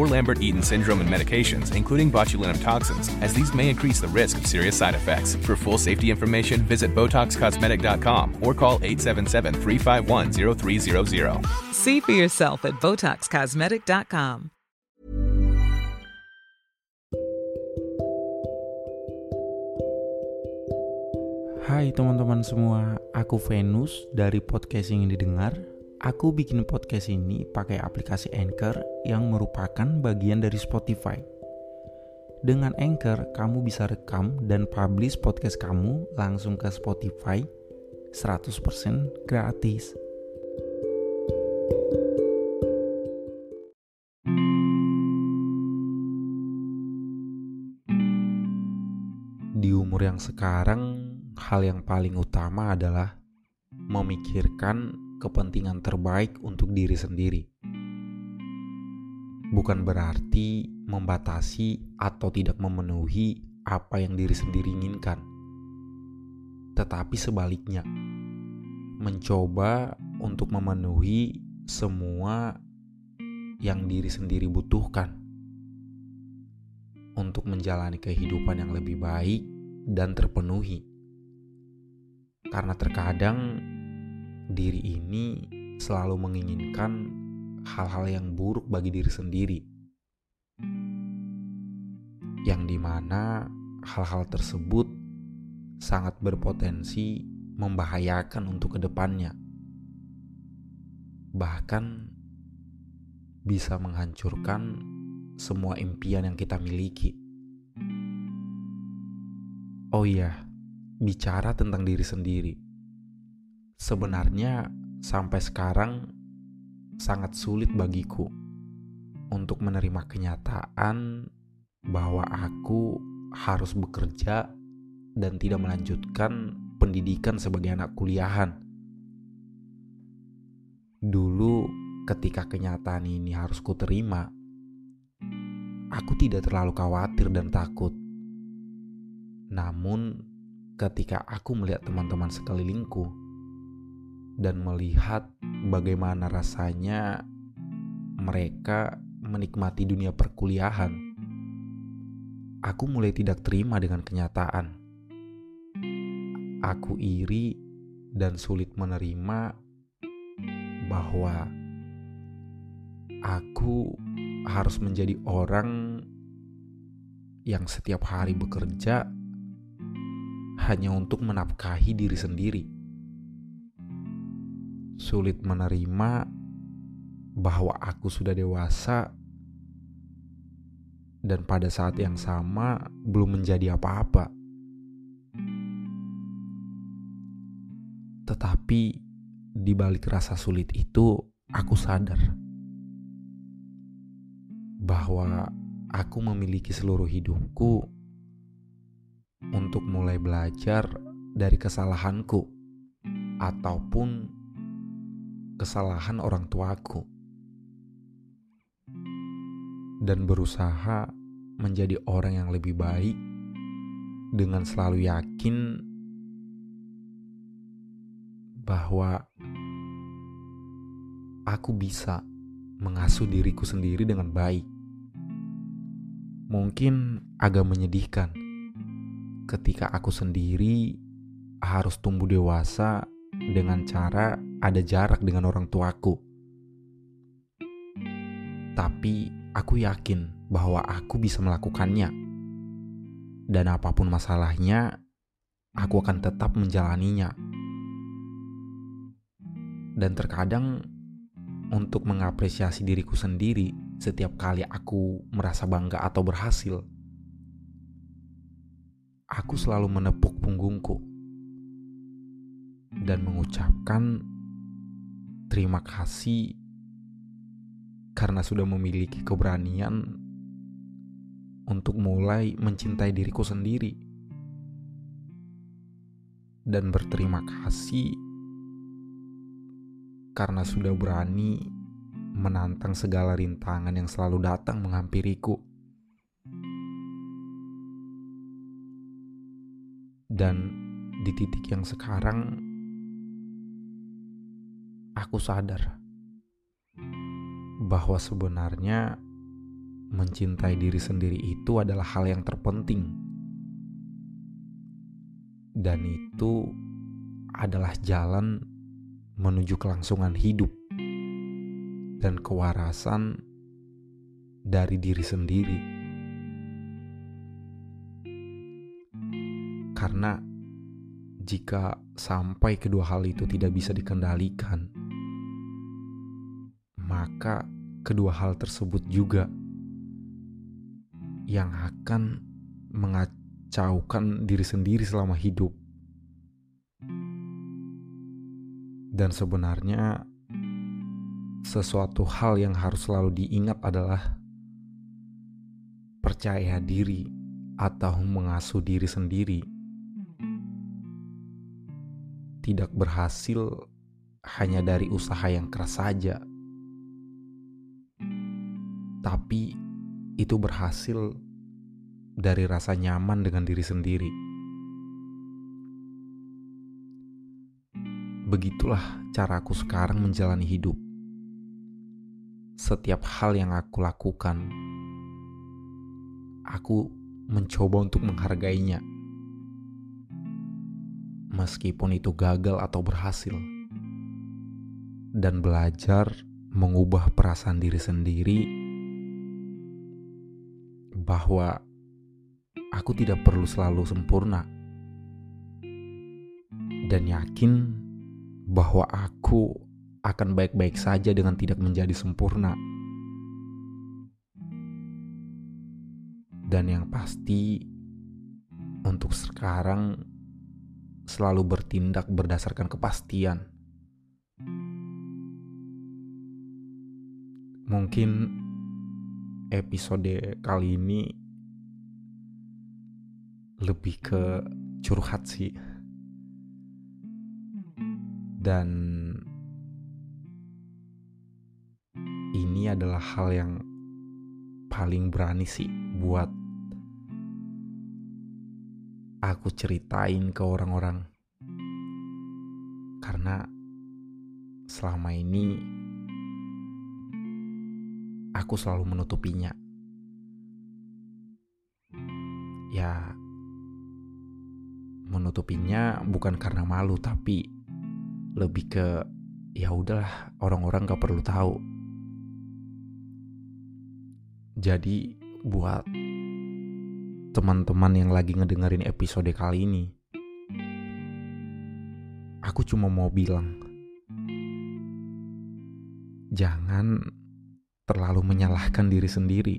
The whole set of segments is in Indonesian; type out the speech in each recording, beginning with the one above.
or Lambert-Eaton syndrome and medications, including botulinum toxins, as these may increase the risk of serious side effects. For full safety information, visit BotoxCosmetic.com or call 877-351-0300. See for yourself at BotoxCosmetic.com. Hai teman-teman semua, aku Venus dari podcast yang didengar. Aku bikin podcast ini pakai aplikasi Anchor yang merupakan bagian dari Spotify. Dengan Anchor, kamu bisa rekam dan publish podcast kamu langsung ke Spotify 100% gratis. Di umur yang sekarang, hal yang paling utama adalah memikirkan kepentingan terbaik untuk diri sendiri. Bukan berarti membatasi atau tidak memenuhi apa yang diri sendiri inginkan, tetapi sebaliknya, mencoba untuk memenuhi semua yang diri sendiri butuhkan untuk menjalani kehidupan yang lebih baik dan terpenuhi. Karena terkadang diri ini selalu menginginkan hal-hal yang buruk bagi diri sendiri, yang di mana hal-hal tersebut sangat berpotensi membahayakan untuk ke depannya, bahkan bisa menghancurkan semua impian yang kita miliki. Oh iya, bicara tentang diri sendiri. Sebenarnya sampai sekarang sangat sulit bagiku untuk menerima kenyataan bahwa aku harus bekerja dan tidak melanjutkan pendidikan sebagai anak kuliahan. Dulu ketika kenyataan ini harus kuterima, aku tidak terlalu khawatir dan takut. Namun, ketika aku melihat teman-teman sekelilingku dan melihat bagaimana rasanya mereka menikmati dunia perkuliahan, aku mulai tidak terima dengan kenyataan. Aku iri dan sulit menerima bahwa aku harus menjadi orang yang setiap hari bekerja hanya untuk menafkahi diri sendiri. Sulit menerima bahwa aku sudah dewasa dan pada saat yang sama belum menjadi apa-apa. Tetapi di balik rasa sulit itu, aku sadar bahwa aku memiliki seluruh hidupku untuk mulai belajar dari kesalahanku ataupun kesalahan orang tuaku dan berusaha menjadi orang yang lebih baik dengan selalu yakin bahwa aku bisa mengasuh diriku sendiri dengan baik. Mungkin agak menyedihkan ketika aku sendiri harus tumbuh dewasa dengan cara ada jarak dengan orang tuaku. Tapi aku yakin bahwa aku bisa melakukannya. Dan apa pun masalahnya, aku akan tetap menjalaninya dan terkadang untuk mengapresiasi diriku sendiri setiap kali aku merasa bangga atau berhasil, aku selalu menepuk punggungku dan mengucapkan terima kasih karena sudah memiliki keberanian untuk mulai mencintai diriku sendiri dan berterima kasih karena sudah berani menantang segala rintangan yang selalu datang menghampiriku. Dan di titik yang sekarang, aku sadar bahwa sebenarnya mencintai diri sendiri itu adalah hal yang terpenting, dan itu adalah jalan menuju kelangsungan hidup dan kewarasan dari diri sendiri. Karena jika sampai kedua hal itu tidak bisa dikendalikan, maka kedua hal tersebut juga yang akan mengacaukan diri sendiri selama hidup. Dan sebenarnya sesuatu hal yang harus selalu diingat adalah percaya diri atau mengasuh diri sendiri. Tidak berhasil hanya dari usaha yang keras saja, tapi itu berhasil dari rasa nyaman dengan diri sendiri. Begitulah caraku sekarang menjalani hidup. Setiap hal yang aku lakukan, aku mencoba untuk menghargainya, meskipun itu gagal atau berhasil, dan belajar mengubah perasaan diri sendiri bahwa aku tidak perlu selalu sempurna, dan yakin bahwa aku akan baik-baik saja dengan tidak menjadi sempurna. Dan yang pasti, untuk sekarang selalu bertindak berdasarkan kepastian. Mungkin episode kali ini lebih ke curhat sih. Dan ini adalah hal yang paling berani sih buat aku ceritain ke orang-orang. Karena selama ini aku selalu menutupinya. Ya menutupinya bukan karena malu tapi lebih ke ya udahlah orang-orang gak perlu tahu jadi buat teman-teman yang lagi ngedengerin episode kali ini, aku cuma mau bilang, jangan terlalu menyalahkan diri sendiri,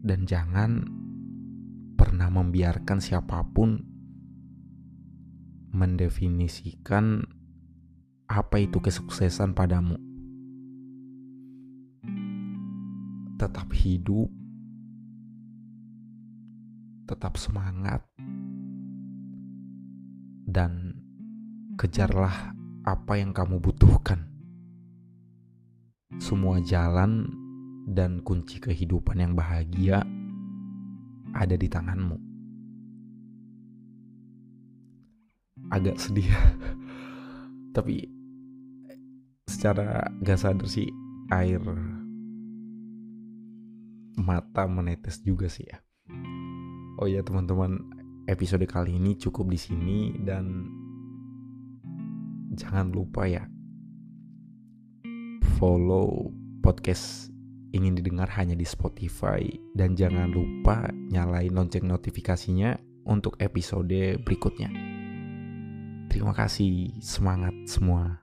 dan jangan pernah membiarkan siapa pun mendefinisikan apa itu kesuksesan padamu. tetap hidup, tetap semangat, dan kejarlah apa yang kamu butuhkan. Semua jalan dan kunci kehidupan yang bahagia ada di tanganmu. Agak sedih, tapi secara gak sadar sih air mata menetes juga sih ya. Oh ya teman-teman, episode kali ini cukup di sini dan jangan lupa ya follow podcast ingin didengar hanya di Spotify dan jangan lupa nyalain lonceng notifikasinya untuk episode berikutnya. Terima kasih, semangat semua.